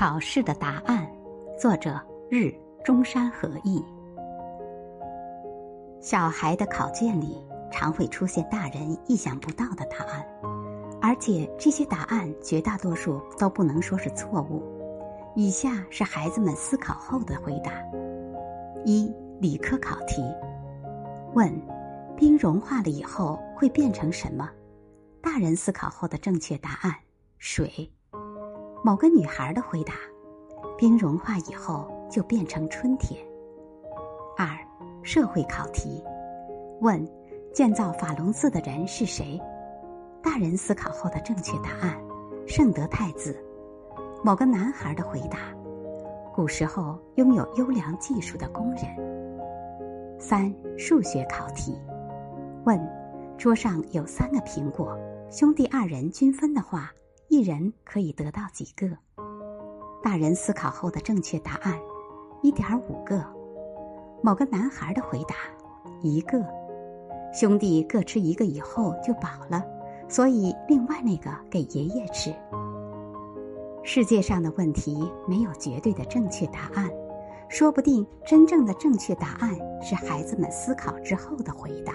考试的答案，作者日中山和义。小孩的考卷里常会出现大人意想不到的答案，而且这些答案绝大多数都不能说是错误。以下是孩子们思考后的回答：一、理科考题，问：冰融化了以后会变成什么？大人思考后的正确答案：水。某个女孩的回答：冰融化以后就变成春天。二、社会考题，问：建造法隆寺的人是谁？大人思考后的正确答案：圣德太子。某个男孩的回答：古时候拥有优良技术的工人。三、数学考题，问：桌上有三个苹果，兄弟二人均分的话。一人可以得到几个？大人思考后的正确答案：一点五个。某个男孩的回答：一个。兄弟各吃一个以后就饱了，所以另外那个给爷爷吃。世界上的问题没有绝对的正确答案，说不定真正的正确答案是孩子们思考之后的回答。